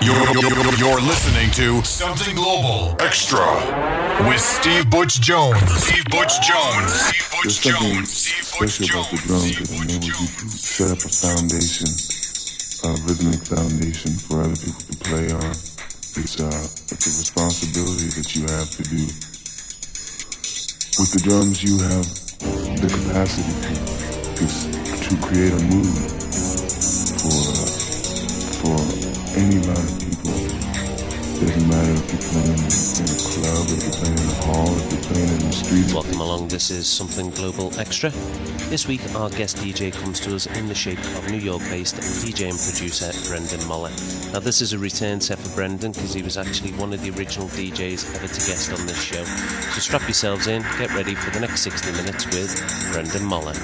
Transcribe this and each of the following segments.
You're, you're, you're listening to Something Global Extra with Steve Butch Jones. Steve Butch Jones. Steve Butch There's something Jones. Steve Butch special about the drums that enables you to set up a foundation, a rhythmic foundation for other people to play on. It's a, it's a responsibility that you have to do. With the drums, you have the capacity to, to, to create a mood for, uh, for any amount of people. Doesn't matter if you're playing in a club, if you're playing in a hall, if you're playing in the streets. Welcome along, this is Something Global Extra. This week, our guest DJ comes to us in the shape of New York based DJ and producer Brendon Moeller. Now, this is a return set for Brendon because he was actually one of the original DJs ever to guest on this show. So strap yourselves in, get ready for the next 60 minutes with Brendon Moeller.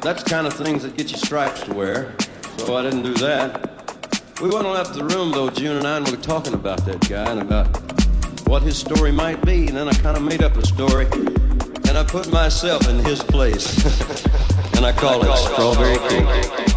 That's the kind of things that get you stripes to wear, so I didn't do that. We went and left the room though. June and I were talking about that guy and about what his story might be, and then I kind of made up a story, and I put myself in his place, and I call it strawberry cake.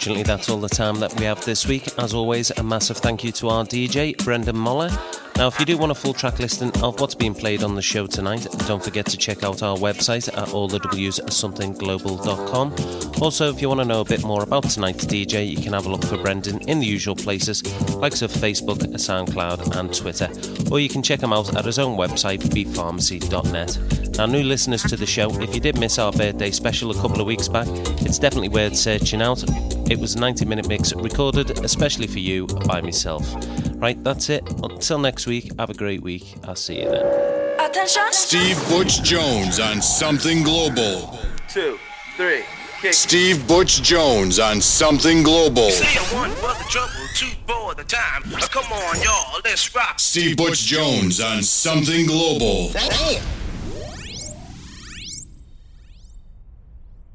Unfortunately, that's all the time that we have this week. As always, a massive thank you to our DJ, Brendon Moeller. Now, if you do want a full track listing of what's being played on the show tonight, don't forget to check out our website at allthews.somethingglobal.com. Also, if you want to know a bit more about tonight's DJ, you can have a look for Brendon in the usual places, likes of Facebook, SoundCloud, and Twitter. Or you can check him out at his own website, beatpharmacy.net. Now, new listeners to the show, if you did miss our birthday special a couple of weeks back, it's definitely worth searching out. It was a 90 minute mix recorded especially for you by myself. Right, that's it. Until next week, have a great week. I'll see you then. Attention! Steve Butch Jones on Something Global. Two, three. Kick. Steve Butch Jones on Something Global. Say one for the trouble, two for the time. Come on, y'all, let's rock. Steve Butch Jones on Something Global. Damn.